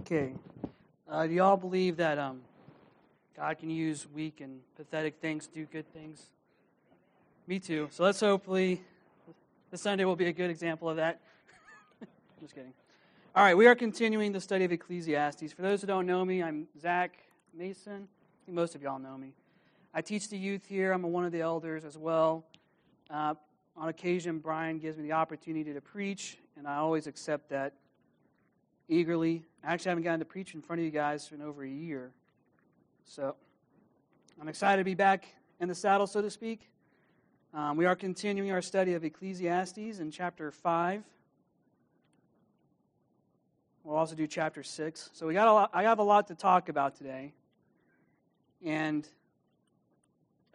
Okay. Uh, do y'all believe that um, God can use weak and pathetic things to do good things? Me too. So let's hopefully this Sunday will be a good example of that. Just kidding. All right, we are continuing the study of Ecclesiastes. For those who don't know me, I'm Zach Mason. most of y'all know me. I teach the youth here. I'm one of the elders as well. Uh, on occasion, Brian gives me the opportunity to preach, and I always accept that eagerly. I actually haven't gotten to preach in front of you guys in over a year. So I'm excited to be back in the saddle, so to speak. Um, we are continuing our study of Ecclesiastes in chapter 5. We'll also do chapter 6. So we got a lot, I have a lot to talk about today. And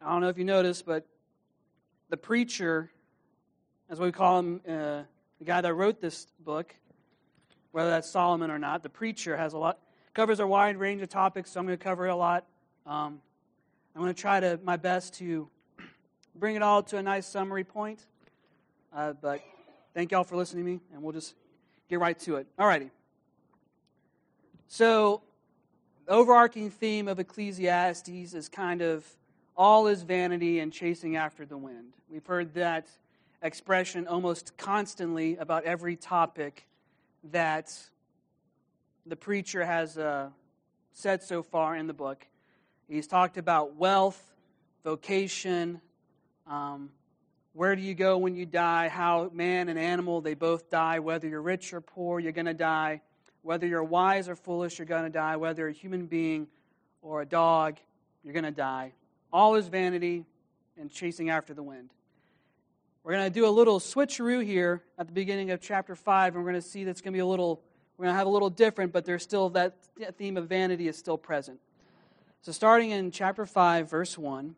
I don't know if you noticed, but the preacher, as we call him, uh, the guy that wrote this book, whether that's Solomon or not. The preacher has a lot, covers a wide range of topics, so I'm going to cover a lot. Um, I'm going to try to my best to bring it all to a nice summary point. Uh, but thank y'all for listening to me, and we'll just get right to it. Alrighty. So, the overarching theme of Ecclesiastes is kind of all is vanity and chasing after the wind. We've heard that expression almost constantly about every topic that the preacher has uh, said so far in the book. He's talked about wealth, vocation, um, where do you go when you die, how man and animal, they both die. Whether you're rich or poor, you're going to die. Whether you're wise or foolish, you're going to die. Whether a human being or a dog, you're going to die. All is vanity and chasing after the wind. We're going to do a little switcheroo here at the beginning of chapter 5, and we're going to see that's going to be a little, we're going to have a little different, but there's still that theme of vanity is still present. So, starting in chapter 5, verse 1,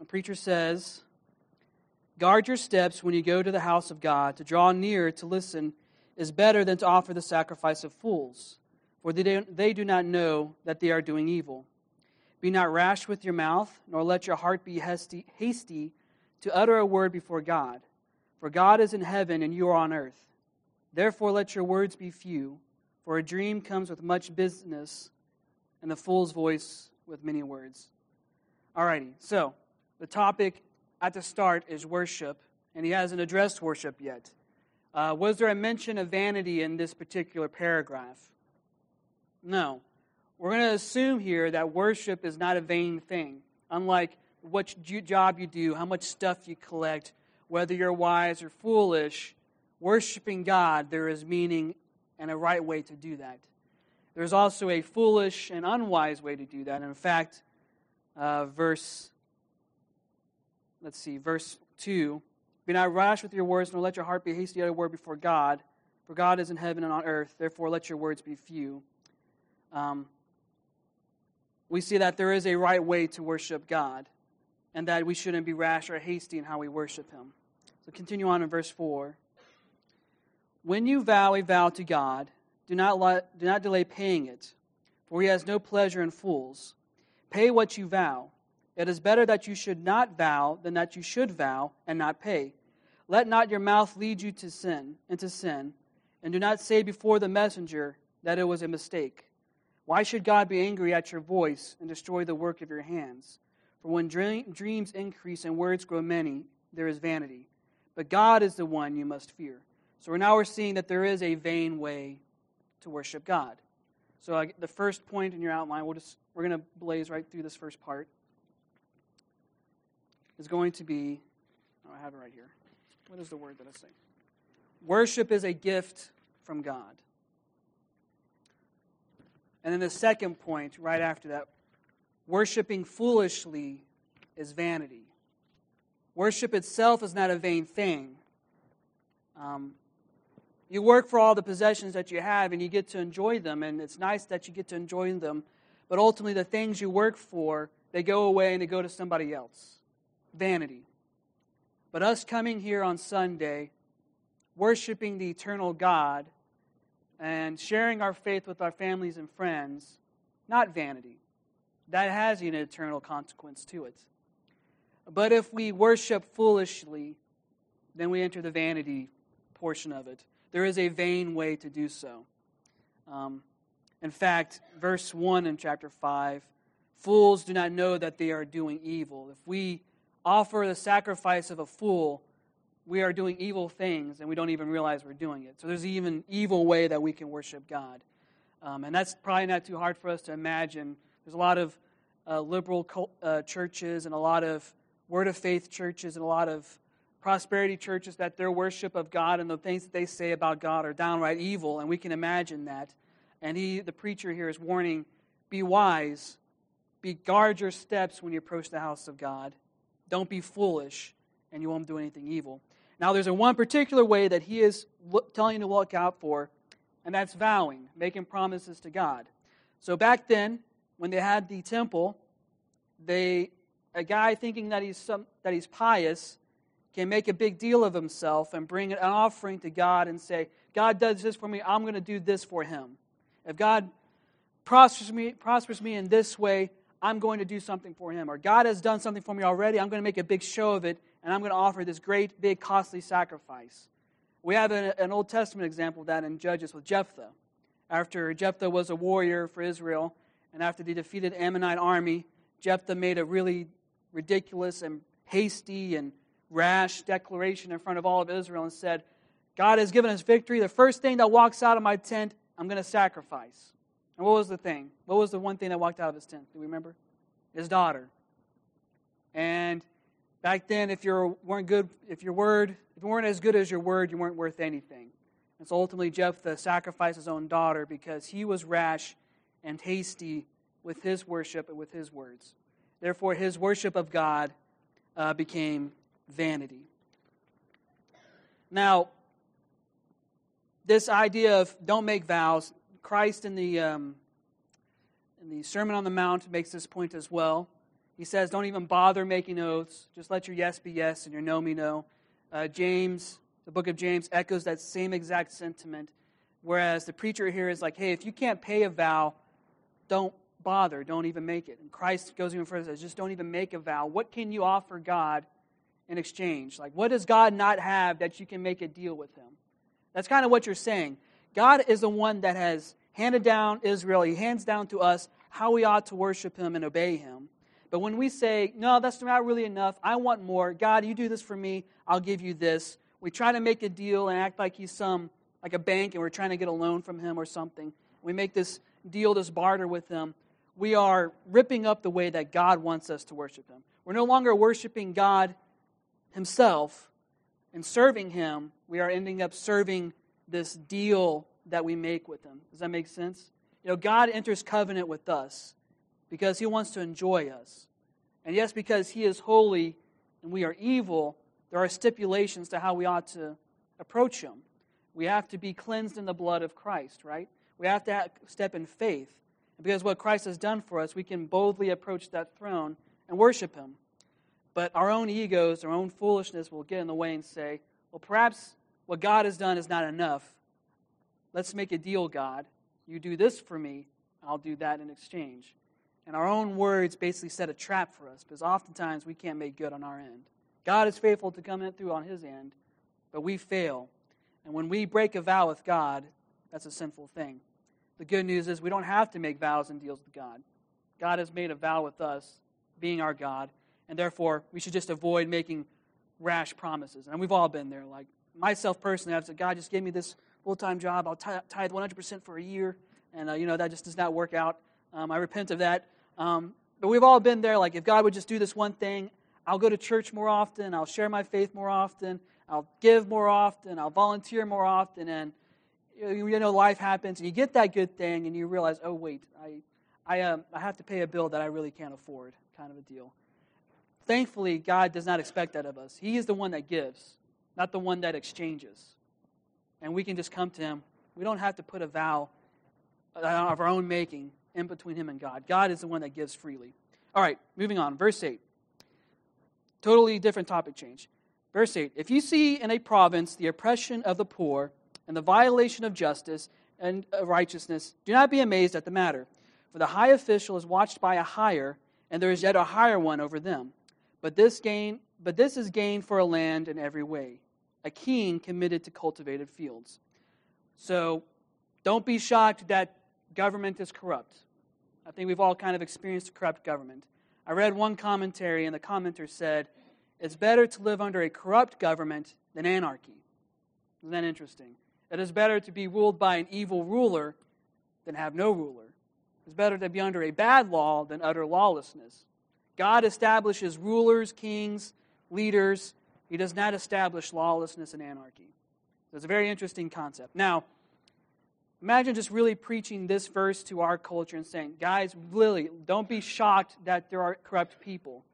the preacher says, Guard your steps when you go to the house of God. To draw near to listen is better than to offer the sacrifice of fools, for they, do not know that they are doing evil. Be not rash with your mouth, nor let your heart be hasty to utter a word before God. For God is in heaven and you are on earth. Therefore, let your words be few, for a dream comes with much business, and the fool's voice with many words. Alrighty, so the topic at the start is worship, and he hasn't addressed worship yet. Uh, was there a mention of vanity in this particular paragraph? No. We're going to assume here that worship is not a vain thing, unlike what job you do, how much stuff you collect, whether you're wise or foolish, worshiping God, there is meaning and a right way to do that. There's also a foolish and unwise way to do that. In fact, uh, verse, let's see, verse 2 Be not rash with your words, nor let your heart be hasty at a word before God, for God is in heaven and on earth. Therefore, let your words be few. Um, we see that there is a right way to worship God and that we shouldn't be rash or hasty in how we worship Him. So continue on in verse 4. When you vow a vow to God, do not, let, do not delay paying it, for He has no pleasure in fools. Pay what you vow. It is better that you should not vow than that you should vow and not pay. Let not your mouth lead you to sin, into sin, and do not say before the messenger that it was a mistake. Why should God be angry at your voice and destroy the work of your hands? For when dreams increase and words grow many, there is vanity. But God is the one you must fear. So now we're seeing that there is a vain way to worship God. So the first point in your outline, we'll just, we're going to blaze right through this first part, is going to be, oh, I have it right here. What is the word that I say? Worship is a gift from God. And then the second point, right after that, Worshipping foolishly is vanity. Worship itself is not a vain thing. Um, you work for all the possessions that you have and you get to enjoy them, and it's nice that you get to enjoy them, but ultimately, the things you work for, they go away and they go to somebody else. Vanity. But us coming here on Sunday, worshiping the eternal God, and sharing our faith with our families and friends, not vanity that has an eternal consequence to it. But if we worship foolishly, then we enter the vanity portion of it. There is a vain way to do so. Um, in fact, verse 1 in chapter 5 fools do not know that they are doing evil. If we offer the sacrifice of a fool, we are doing evil things and we don't even realize we're doing it. So there's even evil way that we can worship God. Um, and that's probably not too hard for us to imagine. There's a lot of uh, liberal cult, uh, churches and a lot of word of faith churches and a lot of prosperity churches that their worship of God and the things that they say about God are downright evil, and we can imagine that. And he, the preacher here, is warning: be wise, be guard your steps when you approach the house of God. Don't be foolish, and you won't do anything evil. Now, there's a one particular way that he is telling you to look out for, and that's vowing, making promises to God. So back then, when they had the temple, they a guy thinking that he's some, that he's pious can make a big deal of himself and bring an offering to God and say, God does this for me, I'm going to do this for him. If God prospers me, prospers me in this way, I'm going to do something for him. Or God has done something for me already, I'm going to make a big show of it, and I'm going to offer this great, big, costly sacrifice. We have an, an Old Testament example of that in Judges with Jephthah. After Jephthah was a warrior for Israel, and after the defeated Ammonite army, Jephthah made a really ridiculous and hasty and rash declaration in front of all of Israel and said, God has given us victory. The first thing that walks out of my tent, I'm going to sacrifice. And what was the thing? What was the one thing that walked out of his tent? Do you remember? His daughter. And back then, if you weren't good, if your word, if you weren't as good as your word, you weren't worth anything. And so ultimately, Jephthah sacrificed his own daughter because he was rash and hasty with his worship and with his words. Therefore, his worship of God uh, became vanity. Now, this idea of don't make vows, Christ in the, um, in the Sermon on the Mount makes this point as well. He says, don't even bother making oaths. Just let your yes be yes and your no be no. Uh, James, the book of James, echoes that same exact sentiment. Whereas the preacher here is like, hey, if you can't pay a vow, don't bother. Don't even make it. And Christ goes even further says, just don't even make a vow. What can you offer God in exchange? Like, what does God not have that you can make a deal with Him? That's kind of what you're saying. God is the one that has handed down Israel, He hands down to us how we ought to worship Him and obey Him. But when we say, no, that's not really enough, I want more, God, you do this for me, I'll give you this, we try to make a deal and act like He's some, like a bank, and we're trying to get a loan from Him or something. We make this deal, this barter with Him. We are ripping up the way that God wants us to worship Him. We're no longer worshiping God himself and serving him, we are ending up serving this deal that we make with him. Does that make sense? You know, God enters covenant with us because he wants to enjoy us. And yes, because he is holy and we are evil, there are stipulations to how we ought to approach him. We have to be cleansed in the blood of Christ, right? We have to step in faith. And because what Christ has done for us, we can boldly approach that throne and worship him. But our own egos, our own foolishness will get in the way and say, well, perhaps what God has done is not enough. Let's make a deal, God. You do this for me, I'll do that in exchange. And our own words basically set a trap for us because oftentimes we can't make good on our end. God is faithful to come in through on his end, but we fail. And when we break a vow with God, that's a sinful thing. The good news is we don't have to make vows and deals with God. God has made a vow with us, being our God, and therefore we should just avoid making rash promises. And we've all been there. Like myself personally, I've said, God just gave me this full time job. I'll tithe 100% for a year. And, uh, you know, that just does not work out. Um, I repent of that. Um, but we've all been there. Like, if God would just do this one thing, I'll go to church more often. I'll share my faith more often. I'll give more often. I'll volunteer more often. And, you know, life happens. And you get that good thing, and you realize, oh, wait, I, I, um, I have to pay a bill that I really can't afford, kind of a deal. Thankfully, God does not expect that of us. He is the one that gives, not the one that exchanges. And we can just come to Him. We don't have to put a vow of our own making in between Him and God. God is the one that gives freely. All right, moving on. Verse 8. Totally different topic change. Verse 8 If you see in a province the oppression of the poor and the violation of justice and uh, righteousness, do not be amazed at the matter. For the high official is watched by a higher, and there is yet a higher one over them. But this gain, but this is gain for a land in every way, a king committed to cultivated fields. So Don't be shocked that government is corrupt. I think we've all kind of experienced corrupt government. I read one commentary, and the commenter said, It's better to live under a corrupt government than anarchy. Isn't that interesting? It is better to be ruled by an evil ruler than have no ruler. It's better to be under a bad law than utter lawlessness. God establishes rulers, kings, leaders. He does not establish lawlessness and anarchy. So it's a very interesting concept. Now, imagine just really preaching this verse to our culture and saying, guys, really, don't be shocked that there are corrupt people.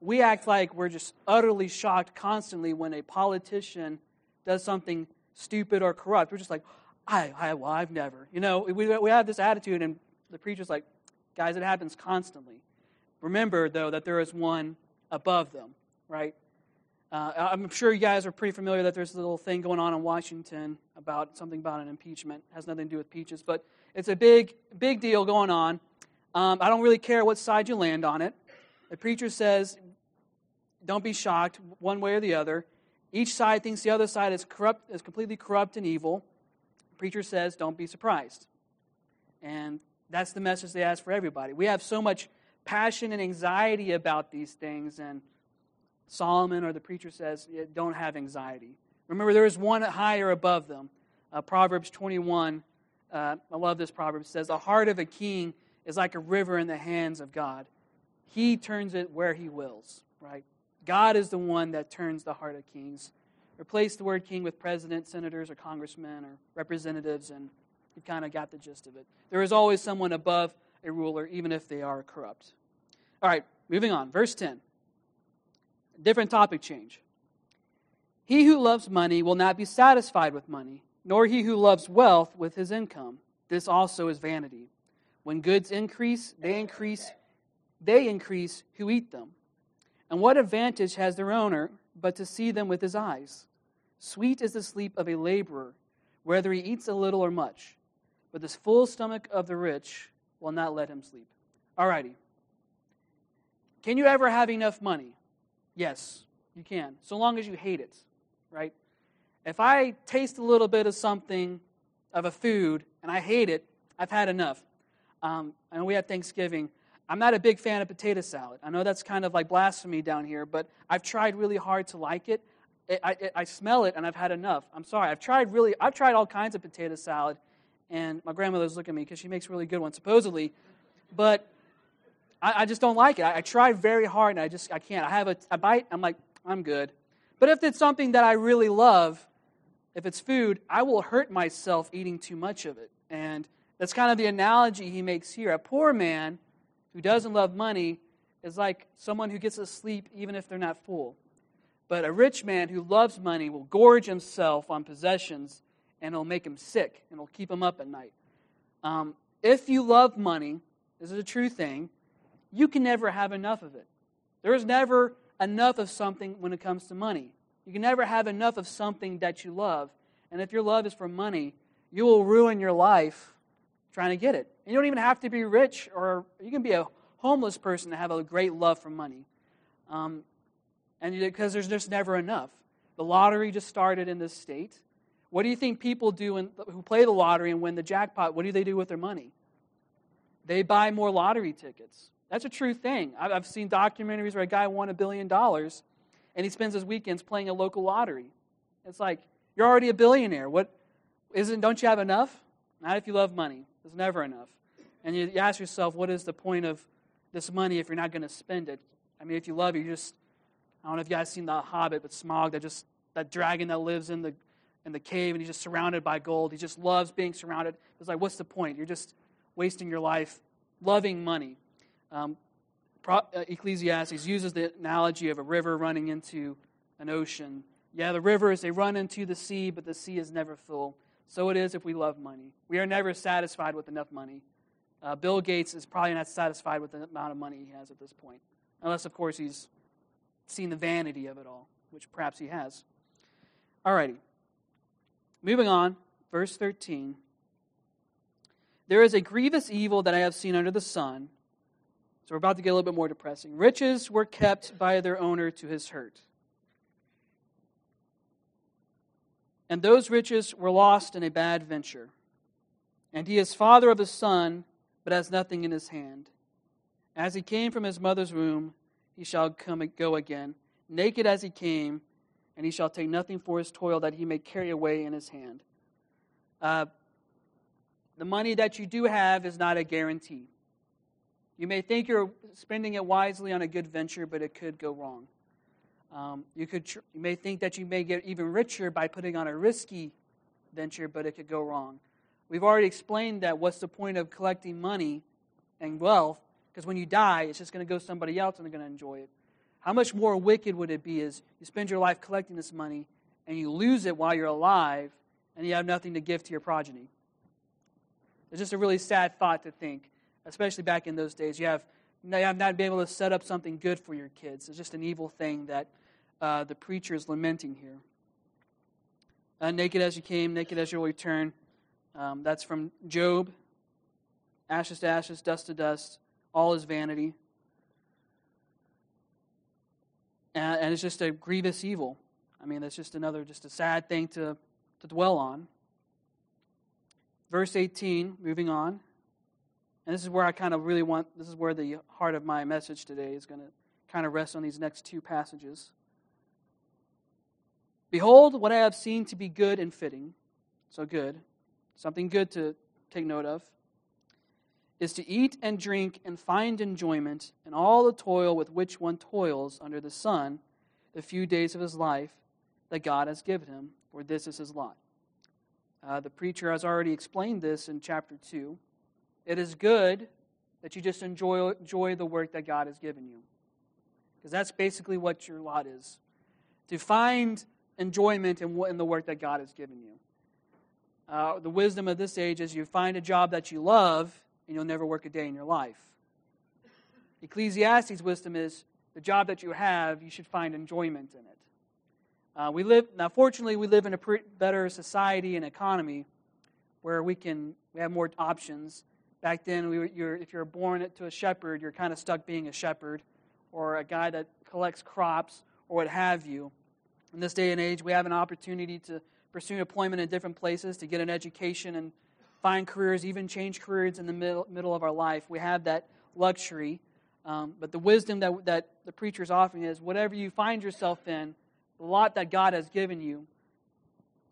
We act like we're just utterly shocked constantly when a politician does something stupid or corrupt. We're just like, I, I well, I've never. You know, we, we have this attitude, and the preacher's like, guys, it happens constantly. Remember, though, that there is one above them, right? Uh, I'm sure you guys are pretty familiar that there's a little thing going on in Washington about something about an impeachment. It has nothing to do with peaches, but it's a big, big deal going on. Um, I don't really care what side you land on it. The preacher says, don't be shocked one way or the other. Each side thinks the other side is corrupt, is completely corrupt and evil. The preacher says, don't be surprised. And that's the message they ask for everybody. We have so much passion and anxiety about these things, and Solomon or the preacher says, don't have anxiety. Remember, there is one higher above them. Uh, Proverbs 21, uh, I love this proverb, says, The heart of a king is like a river in the hands of God. He turns it where he wills, right? God is the one that turns the heart of kings. Replace the word king with president, senators, or congressmen, or representatives, and you kind of got the gist of it. There is always someone above a ruler, even if they are corrupt. All right, moving on. Verse 10. Different topic change. He who loves money will not be satisfied with money, nor he who loves wealth with his income. This also is vanity. When goods increase, they increase, they increase who eat them. And what advantage has their owner but to see them with his eyes? Sweet is the sleep of a laborer, whether he eats a little or much, but this full stomach of the rich will not let him sleep. Alrighty. Can you ever have enough money? Yes, you can, so long as you hate it, right? If I taste a little bit of something, of a food, and I hate it, I've had enough. Um, know we had Thanksgiving. I'm not a big fan of potato salad. I know that's kind of like blasphemy down here, but I've tried really hard to like it. it I, I smell it, and I've had enough. I'm sorry. I've tried really. I've tried all kinds of potato salad, and my grandmother's looking at me because she makes really good ones, supposedly. But I, I just don't like it. I, I tried very hard, and I just I can't. I have a, a bite. I'm like, I'm good. But if it's something that I really love, if it's food, I will hurt myself eating too much of it. And that's kind of the analogy he makes here. A poor man who doesn't love money is like someone who gets to sleep even if they're not full. But a rich man who loves money will gorge himself on possessions and it'll make him sick and it'll keep him up at night. Um, if you love money, this is a true thing, you can never have enough of it. There is never enough of something when it comes to money. You can never have enough of something that you love. And if your love is for money, you will ruin your life trying to get it. You don't even have to be rich, or you can be a homeless person to have a great love for money. Um, and because there's just never enough. The lottery just started in this state. What do you think people do in, who play the lottery and win the jackpot? What do they do with their money? They buy more lottery tickets. That's a true thing. I've seen documentaries where a guy won a billion dollars and he spends his weekends playing a local lottery. It's like, you're already a billionaire. What isn't don't you have enough? Not if you love money. There's never enough. And you ask yourself, what is the point of this money if you're not going to spend it? I mean, if you love it, you just I don't know if you guys seen the Hobbit, but Smaug, that just that dragon that lives in the in the cave and he's just surrounded by gold. He just loves being surrounded. It's like, what's the point? You're just wasting your life loving money. Um, uh, Ecclesiastes uses the analogy of a river running into an ocean. Yeah, the rivers, they run into the sea, but the sea is never full. So it is if we love money. We are never satisfied with enough money. Uh, Bill Gates is probably not satisfied with the amount of money he has at this point. Unless, of course, he's seen the vanity of it all, which perhaps he has. Alrighty. Moving on, verse 13. There is a grievous evil that I have seen under the sun so we're about to get a little bit more depressing. Riches were kept by their owner to his hurt. And those riches were lost in a bad venture. And he is father of a son, but has nothing in his hand. As he came from his mother's womb, he shall come and go again, naked as he came, and he shall take nothing for his toil that he may carry away in his hand. Uh, the money that you do have is not a guarantee. You may think you're spending it wisely on a good venture, but it could go wrong. Um, you, could you may think that you may get even richer by putting on a risky venture, but it could go wrong. We've already explained that what's the point of collecting money and wealth? Because when you die, it's just going to go somebody else and they're going to enjoy it. How much more wicked would it be is you spend your life collecting this money and you lose it while you're alive and you have nothing to give to your progeny? It's just a really sad thought to think, especially back in those days. You have, you have not been able to set up something good for your kids. It's just an evil thing that uh, the preacher is lamenting here. Uh, naked as you came, naked as you'll return. Um, that's from Job. Ashes to ashes, dust to dust. All is vanity. And, and it's just a grievous evil. I mean, that's just another, just a sad thing to, to dwell on. Verse 18, moving on. And this is where I kind of really want, this is where the heart of my message today is going to kind of rest on these next two passages. Behold, what I have seen to be good and fitting. So good. Something good to take note of. Is to eat and drink and find enjoyment in all the toil with which one toils under the sun the few days of his life that God has given him, for this is his lot. Uh, the preacher has already explained this in chapter 2. It is good that you just enjoy, enjoy the work that God has given you. Because that's basically what your lot is. To find enjoyment in, in the work that God has given you. Uh, the wisdom of this age is you find a job that you love and you'll never work a day in your life. Ecclesiastes' wisdom is the job that you have, you should find enjoyment in it. Uh, we live now. Fortunately, we live in a better society and economy where we can we have more options. Back then, we, you're, if you're born to a shepherd, you're kind of stuck being a shepherd, or a guy that collects crops, or what have you. In this day and age, we have an opportunity to pursue employment in different places, to get an education and find careers, even change careers in the middle, middle of our life. We have that luxury. Um, but the wisdom that, that the preacher is offering is whatever you find yourself in, the lot that God has given you,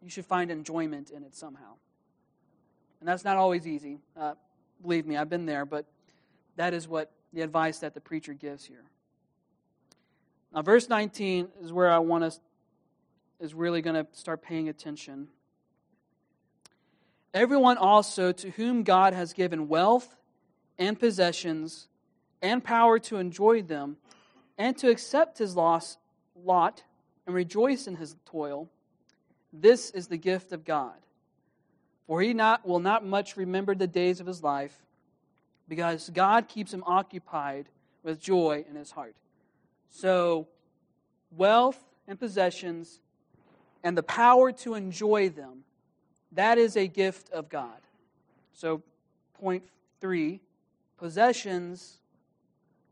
you should find enjoyment in it somehow. And that's not always easy. Uh, believe me, I've been there, but that is what the advice that the preacher gives here. Now, verse 19 is where I want us is really going to start paying attention. Everyone also to whom God has given wealth and possessions and power to enjoy them and to accept his loss, lot and rejoice in his toil, this is the gift of God. For he not, will not much remember the days of his life, because God keeps him occupied with joy in his heart. So, wealth and possessions and the power to enjoy them, that is a gift of God. So, point three possessions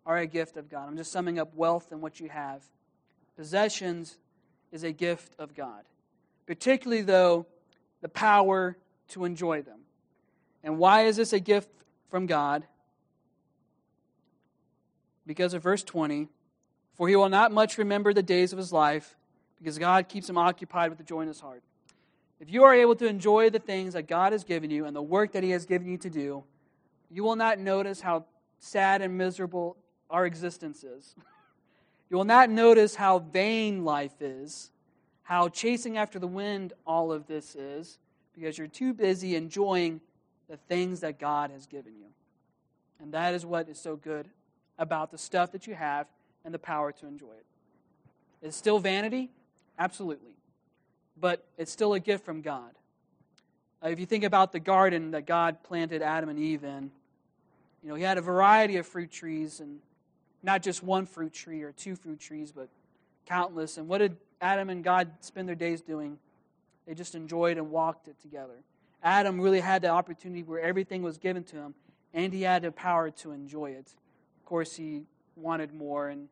are a gift of God. I'm just summing up wealth and what you have. Possessions is a gift of God, particularly, though, the power to enjoy them. And why is this a gift from God? Because of verse 20 For he will not much remember the days of his life, because God keeps him occupied with the joy in his heart. If you are able to enjoy the things that God has given you and the work that he has given you to do, you will not notice how sad and miserable our existence is. You will not notice how vain life is, how chasing after the wind all of this is, because you're too busy enjoying the things that God has given you. And that is what is so good about the stuff that you have and the power to enjoy it. It's still vanity? Absolutely. But it's still a gift from God. Uh, if you think about the garden that God planted Adam and Eve in, you know, he had a variety of fruit trees and not just one fruit tree or two fruit trees, but countless. And what did Adam and God spend their days doing? They just enjoyed and walked it together. Adam really had the opportunity where everything was given to him, and he had the power to enjoy it. Of course, he wanted more, and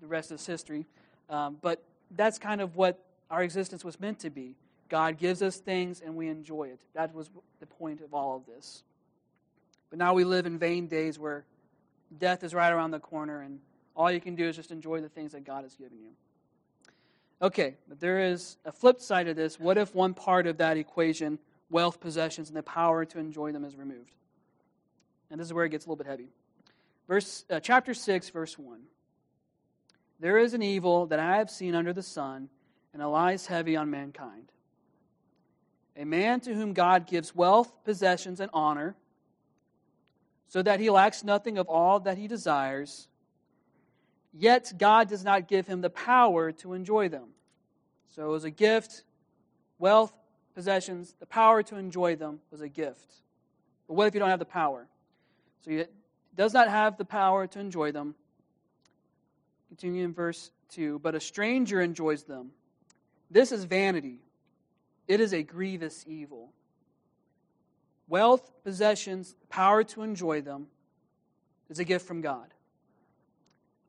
the rest is history. Um, but that's kind of what our existence was meant to be. God gives us things and we enjoy it. That was the point of all of this. But now we live in vain days where death is right around the corner and all you can do is just enjoy the things that God has given you. Okay, but there is a flip side of this. What if one part of that equation, wealth, possessions, and the power to enjoy them, is removed? And this is where it gets a little bit heavy. Verse, uh, chapter 6, verse 1. There is an evil that I have seen under the sun, and it lies heavy on mankind. A man to whom God gives wealth, possessions, and honor, so that he lacks nothing of all that he desires Yet God does not give him the power to enjoy them. So it was a gift, wealth, possessions, the power to enjoy them was a gift. But what if you don't have the power? So he does not have the power to enjoy them. Continue in verse 2 But a stranger enjoys them. This is vanity, it is a grievous evil. Wealth, possessions, power to enjoy them is a gift from God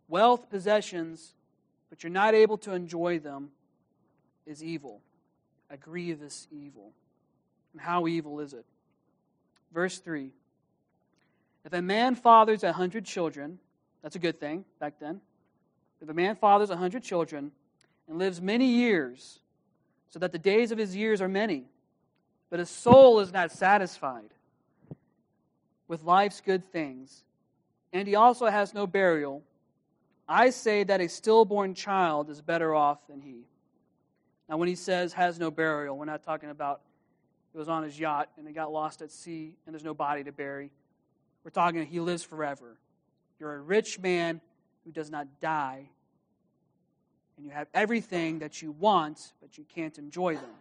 wealth, possessions, but you're not able to enjoy them, is evil, a grievous evil. And how evil is it? Verse 3 If a man fathers a hundred children, that's a good thing back then. If a man fathers a hundred children and lives many years, so that the days of his years are many, but his soul is not satisfied with life's good things, and he also has no burial, I say that a stillborn child is better off than he. Now, when he says has no burial, we're not talking about it was on his yacht and it got lost at sea and there's no body to bury. We're talking he lives forever. You're a rich man who does not die, and you have everything that you want, but you can't enjoy them.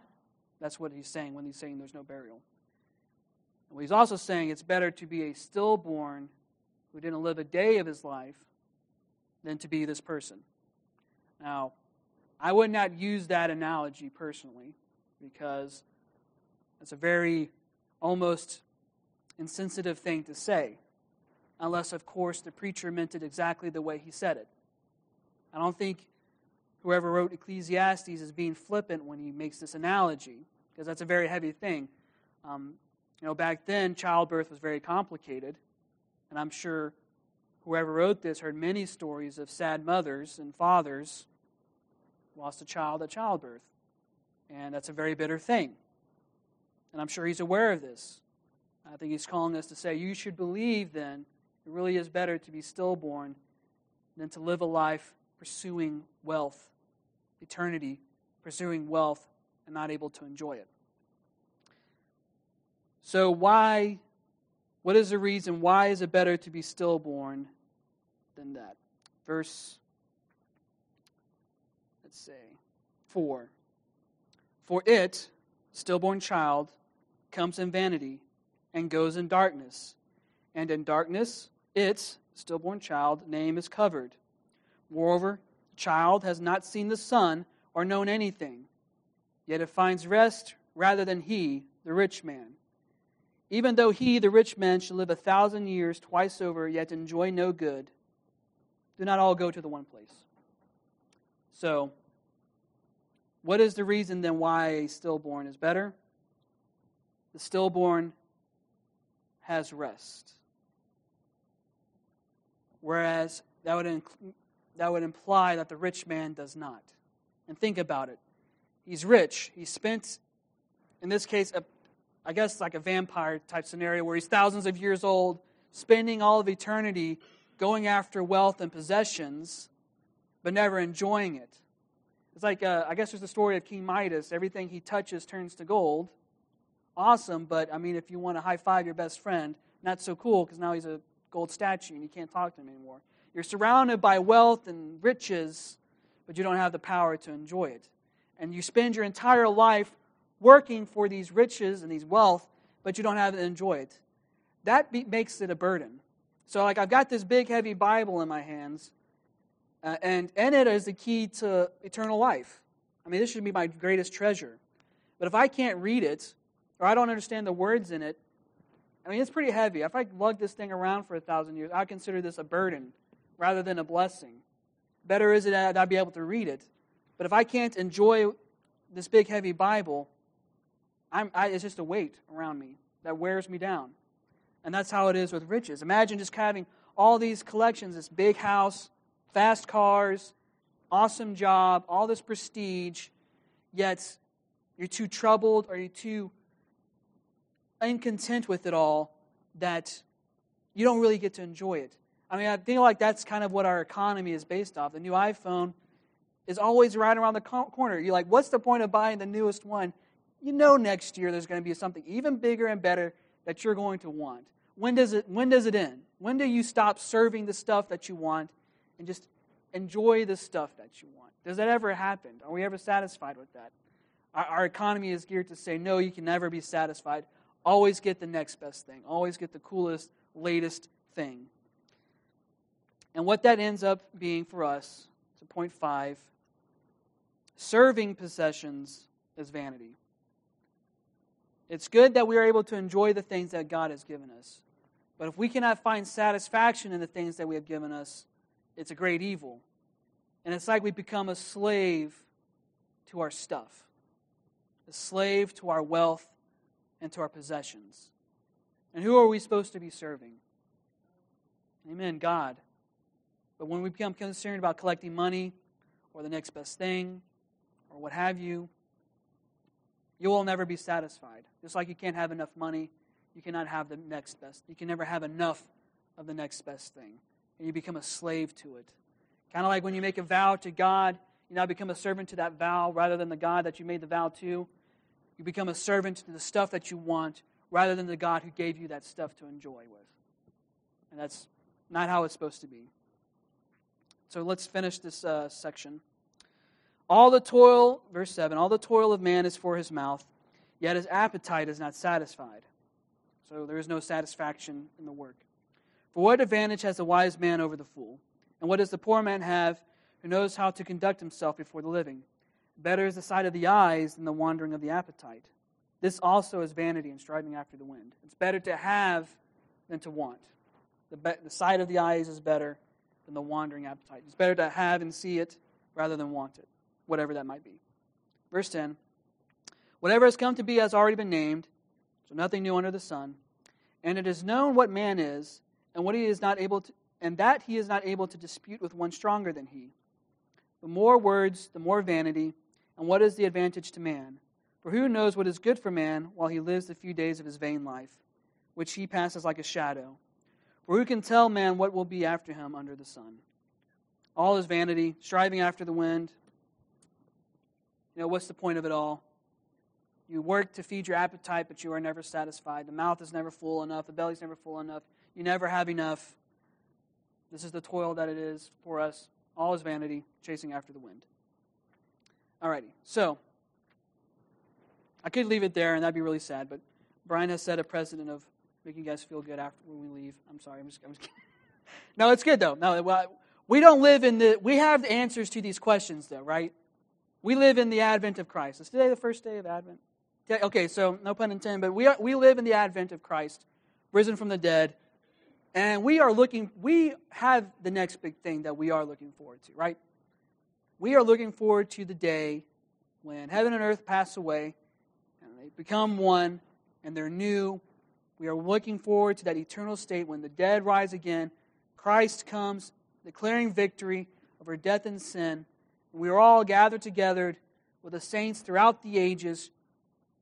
That's what he's saying when he's saying there's no burial. And he's also saying it's better to be a stillborn who didn't live a day of his life than to be this person. Now, I would not use that analogy personally because it's a very almost insensitive thing to say, unless, of course, the preacher meant it exactly the way he said it. I don't think whoever wrote Ecclesiastes is being flippant when he makes this analogy, because that's a very heavy thing. Um, you know, back then, childbirth was very complicated, and I'm sure whoever wrote this heard many stories of sad mothers and fathers lost a child at childbirth. And that's a very bitter thing. And I'm sure he's aware of this. I think he's calling us to say, you should believe then it really is better to be stillborn than to live a life pursuing wealth, eternity, pursuing wealth, and not able to enjoy it. So, why, what is the reason? Why is it better to be stillborn than that. Verse, let's say, 4. For it, stillborn child, comes in vanity and goes in darkness. And in darkness, its, stillborn child, name is covered. Moreover, child has not seen the sun or known anything, yet it finds rest rather than he, the rich man. Even though he, the rich man, should live a thousand years twice over, yet enjoy no good, do not all go to the one place. So, what is the reason then why a stillborn is better? The stillborn has rest. Whereas that would, that would imply that the rich man does not. And think about it. He's rich. He spent, in this case, a, I guess like a vampire type scenario where he's thousands of years old, spending all of eternity going after wealth and possessions, but never enjoying it. It's like, uh, I guess there's the story of King Midas. Everything he touches turns to gold. Awesome, but I mean, if you want to high five your best friend, not so cool because now he's a gold statue and you can't talk to him anymore. You're surrounded by wealth and riches, but you don't have the power to enjoy it. And you spend your entire life working for these riches and these wealth, but you don't have to enjoy it. That be- makes it a burden. So, like, I've got this big, heavy Bible in my hands, uh, and in it is the key to eternal life. I mean, this should be my greatest treasure. But if I can't read it, or I don't understand the words in it, I mean, it's pretty heavy. If I lug this thing around for a thousand years, I consider this a burden rather than a blessing. Better is it that I be able to read it. But if I can't enjoy this big, heavy Bible, I'm, I, it's just a weight around me that wears me down. And that's how it is with riches. Imagine just having all these collections this big house, fast cars, awesome job, all this prestige, yet you're too troubled or you're too incontent with it all that you don't really get to enjoy it. I mean, I think like that's kind of what our economy is based off. The new iPhone is always right around the corner. You're like, what's the point of buying the newest one? You know next year there's going to be something even bigger and better that you're going to want. When does it when does it end? When do you stop serving the stuff that you want and just enjoy the stuff that you want? Does that ever happen? Are we ever satisfied with that? Our, our economy is geared to say, no, you can never be satisfied. Always get the next best thing. Always get the coolest, latest thing. And what that ends up being for us, to point five, serving possessions is vanity. It's good that we are able to enjoy the things that God has given us. But if we cannot find satisfaction in the things that we have given us, it's a great evil. And it's like we become a slave to our stuff, a slave to our wealth and to our possessions. And who are we supposed to be serving? Amen, God. But when we become concerned about collecting money or the next best thing or what have you, you will never be satisfied. Just like you can't have enough money, you cannot have the next best. You can never have enough of the next best thing. And you become a slave to it. Kind of like when you make a vow to God, you now become a servant to that vow rather than the God that you made the vow to. You become a servant to the stuff that you want rather than the God who gave you that stuff to enjoy with. And that's not how it's supposed to be. So let's finish this uh, section. All the toil, verse 7, all the toil of man is for his mouth, yet his appetite is not satisfied. So there is no satisfaction in the work. For what advantage has the wise man over the fool? And what does the poor man have who knows how to conduct himself before the living? Better is the sight of the eyes than the wandering of the appetite. This also is vanity and striving after the wind. It's better to have than to want. The, be- the sight of the eyes is better than the wandering appetite. It's better to have and see it rather than want it, whatever that might be. Verse 10 Whatever has come to be has already been named, so nothing new under the sun. And it is known what man is, and what he is not able to, and that he is not able to dispute with one stronger than he. The more words, the more vanity, and what is the advantage to man? For who knows what is good for man while he lives the few days of his vain life, which he passes like a shadow? For who can tell man what will be after him under the sun? All is vanity, striving after the wind. You know, what's the point of it all? You work to feed your appetite, but you are never satisfied. The mouth is never full enough. The belly's never full enough. You never have enough. This is the toil that it is for us. All is vanity, chasing after the wind. Alrighty, so I could leave it there, and that'd be really sad, but Brian has set a precedent of making you guys feel good after when we leave. I'm sorry. I'm just, I'm just kidding. no, it's good though. No, we don't live in the. We have the answers to these questions though, right? We live in the advent of Christ. Is today the first day of Advent? Okay, so no pun intended, but we are, we live in the advent of Christ, risen from the dead, and we are looking. We have the next big thing that we are looking forward to, right? We are looking forward to the day when heaven and earth pass away, and they become one, and they're new we are looking forward to that eternal state when the dead rise again. Christ comes, declaring victory over death and sin. And we are all gathered together with the saints throughout the ages,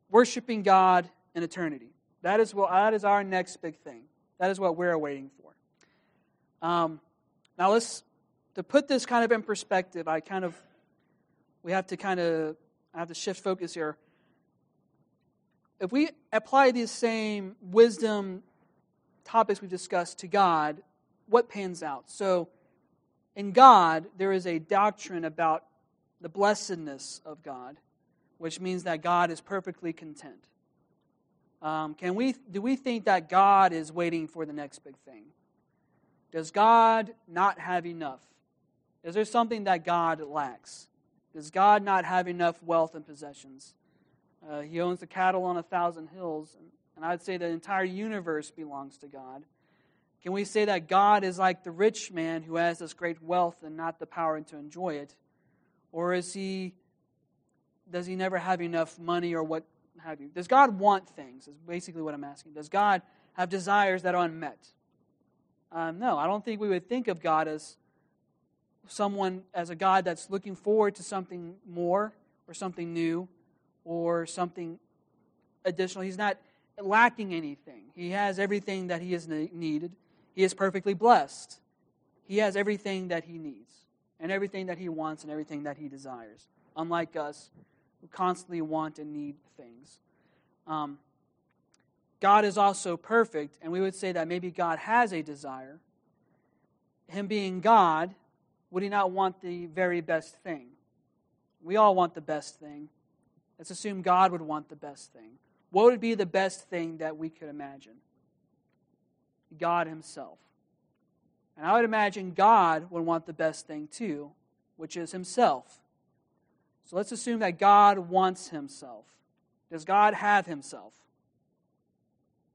worshiping God in eternity. That is, what, that is our next big thing. That is what we're waiting for. Um, now, let's to put this kind of in perspective. I kind of we have to kind of I have to shift focus here if we apply these same wisdom topics we've discussed to God, what pans out? So, in God, there is a doctrine about the blessedness of God, which means that God is perfectly content. Um, can we, do we think that God is waiting for the next big thing? Does God not have enough? Is there something that God lacks? Does God not have enough wealth and possessions? Uh, he owns the cattle on a thousand hills. And, I'd say the entire universe belongs to God. Can we say that God is like the rich man who has this great wealth and not the power to enjoy it? Or is he does he never have enough money or what have you. Does God want things? Is basically what I'm asking. Does God have desires that are unmet? Um, no, I don't think we would think of God as someone, as a God that's looking forward to something more or something new or something additional. He's not lacking anything. He has everything that he has needed. He is perfectly blessed. He has everything that he needs and everything that he wants and everything that he desires, unlike us who constantly want and need things. Um, God is also perfect, and we would say that maybe God has a desire. Him being God, would he not want the very best thing? We all want the best thing. Let's assume God would want the best thing. What would be the best thing that we could imagine? God Himself. And I would imagine God would want the best thing too, which is Himself. So let's assume that God wants Himself. Does God have Himself?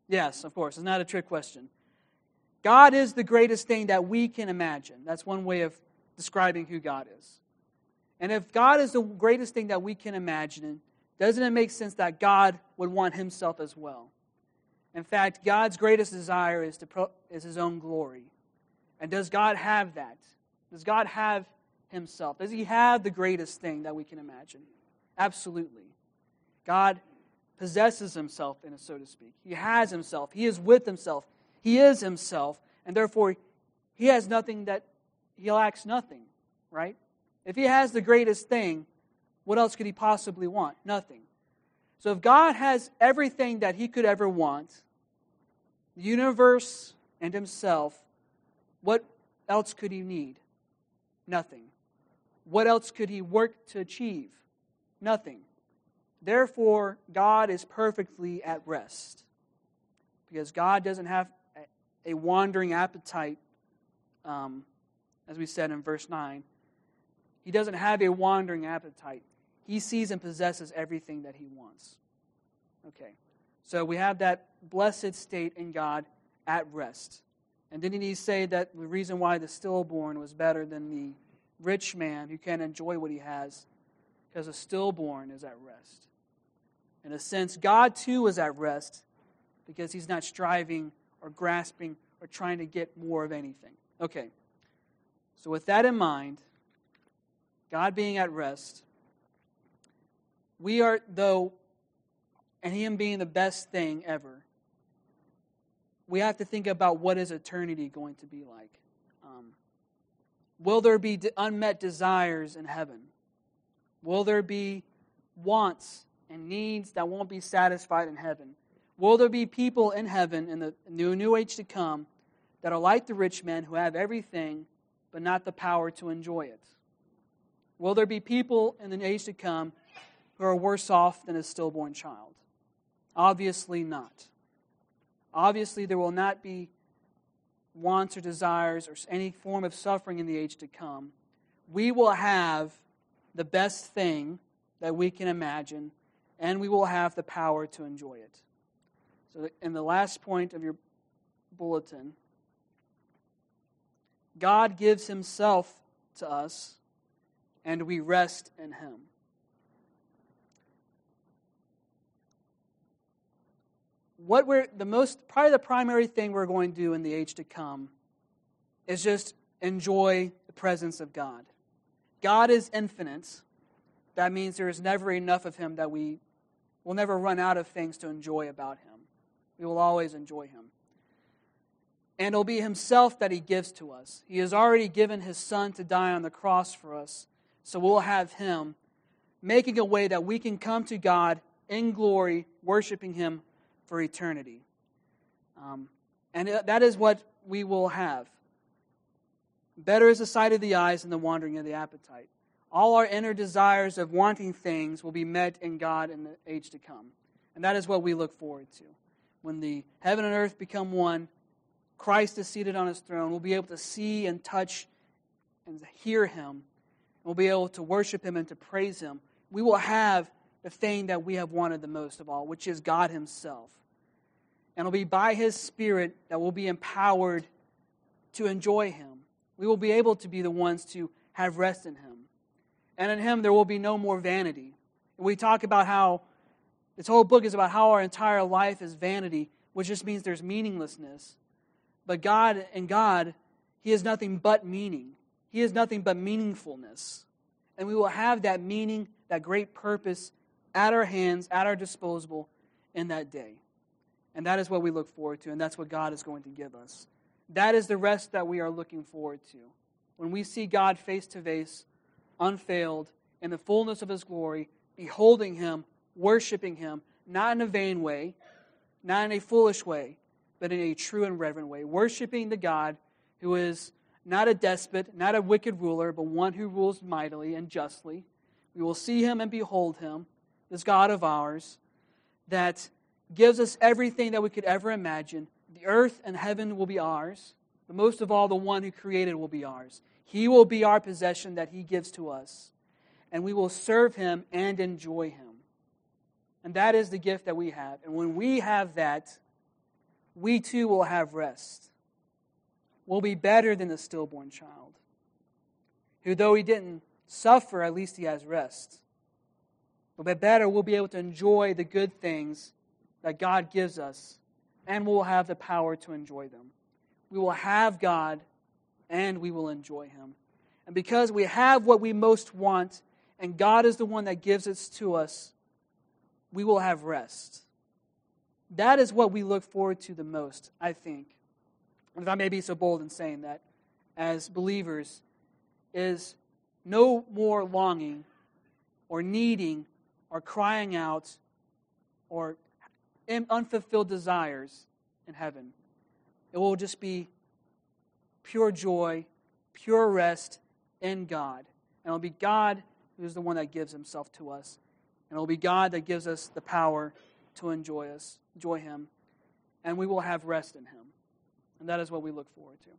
Yes, of course. It's not a trick question. God is the greatest thing that we can imagine. That's one way of describing who God is. And if God is the greatest thing that we can imagine, doesn't it make sense that God would want himself as well? In fact, God's greatest desire is, to pro- is his own glory. And does God have that? Does God have himself? Does he have the greatest thing that we can imagine? Absolutely. God possesses himself, in a, so to speak. He has himself. He is with himself. He is himself, and therefore he has nothing that he lacks nothing, right? If he has the greatest thing, what else could he possibly want? Nothing. So if God has everything that he could ever want, the universe and himself, what else could he need? Nothing. What else could he work to achieve? Nothing. Therefore, God is perfectly at rest. Because God doesn't have a wandering appetite, um, as we said in verse 9. He doesn't have a wandering appetite. He sees and possesses everything that he wants. Okay. So we have that blessed state in God at rest. And didn't he say that the reason why the stillborn was better than the rich man who can't enjoy what he has? Because a stillborn is at rest. In a sense, God too is at rest because he's not striving or grasping or trying to get more of anything. Okay. So, with that in mind, God being at rest, we are, though, and Him being the best thing ever, we have to think about what is eternity going to be like. Um, will there be unmet desires in heaven? Will there be wants and needs that won't be satisfied in heaven? Will there be people in heaven in the new, new age to come that are like the rich men who have everything but not the power to enjoy it? Will there be people in the age to come who are worse off than a stillborn child? Obviously not. Obviously, there will not be wants or desires or any form of suffering in the age to come. We will have the best thing that we can imagine, and we will have the power to enjoy it. So, in the last point of your bulletin, God gives Himself to us, and we rest in Him. What we're the most, probably the primary thing we're going to do in the age to come is just enjoy the presence of God. God is infinite. That means there is never enough of Him that we will never run out of things to enjoy about Him. We will always enjoy him. And it'll be himself that he gives to us. He has already given his son to die on the cross for us. So we'll have him making a way that we can come to God in glory, worshiping him for eternity. Um, and that is what we will have. Better is the sight of the eyes than the wandering of the appetite. All our inner desires of wanting things will be met in God in the age to come. And that is what we look forward to when the heaven and earth become one, Christ is seated on his throne. We'll be able to see and touch and hear him. We'll be able to worship him and to praise him. We will have the thing that we have wanted the most of all, which is God himself. And it'll be by his Spirit that we'll be empowered to enjoy him. We will be able to be the ones to have rest in him. And in him, there will be no more vanity. we talk about how This whole book is about how our entire life is vanity, which just means there's meaninglessness. But God and God, He is nothing but meaning. He is nothing but meaningfulness. And we will have that meaning, that great purpose at our hands, at our disposal in that day. And that is what we look forward to, and that's what God is going to give us. That is the rest that we are looking forward to. When we see God face to face, unfailed, in the fullness of His glory, beholding Him, worshiping Him, not in a vain way, not in a foolish way, but in a true and reverent way, worshiping the God who is not a despot, not a wicked ruler, but one who rules mightily and justly. We will see Him and behold Him, this God of ours, that gives us everything that we could ever imagine. The earth and heaven will be ours, but most of all, the one who created will be ours. He will be our possession that He gives to us, and we will serve Him and enjoy Him. And that is the gift that we have. And when we have that, we too will have rest. We'll be better than the stillborn child, who, though he didn't suffer, at least he has rest. But better, we'll be able to enjoy the good things that God gives us, and we'll have the power to enjoy them. We will have God, and we will enjoy Him. And because we have what we most want, and God is the one that gives it to us, we will have rest. That is what we look forward to the most, I think. If I may be so bold in saying that, as believers, is no more longing or needing or crying out or unfulfilled desires in heaven. It will just be pure joy, pure rest in God. And it'll be God who is the one that gives himself to us. And it'll be God that gives us the power to enjoy us, enjoy him. And we will have rest in him. And that is what we look forward to.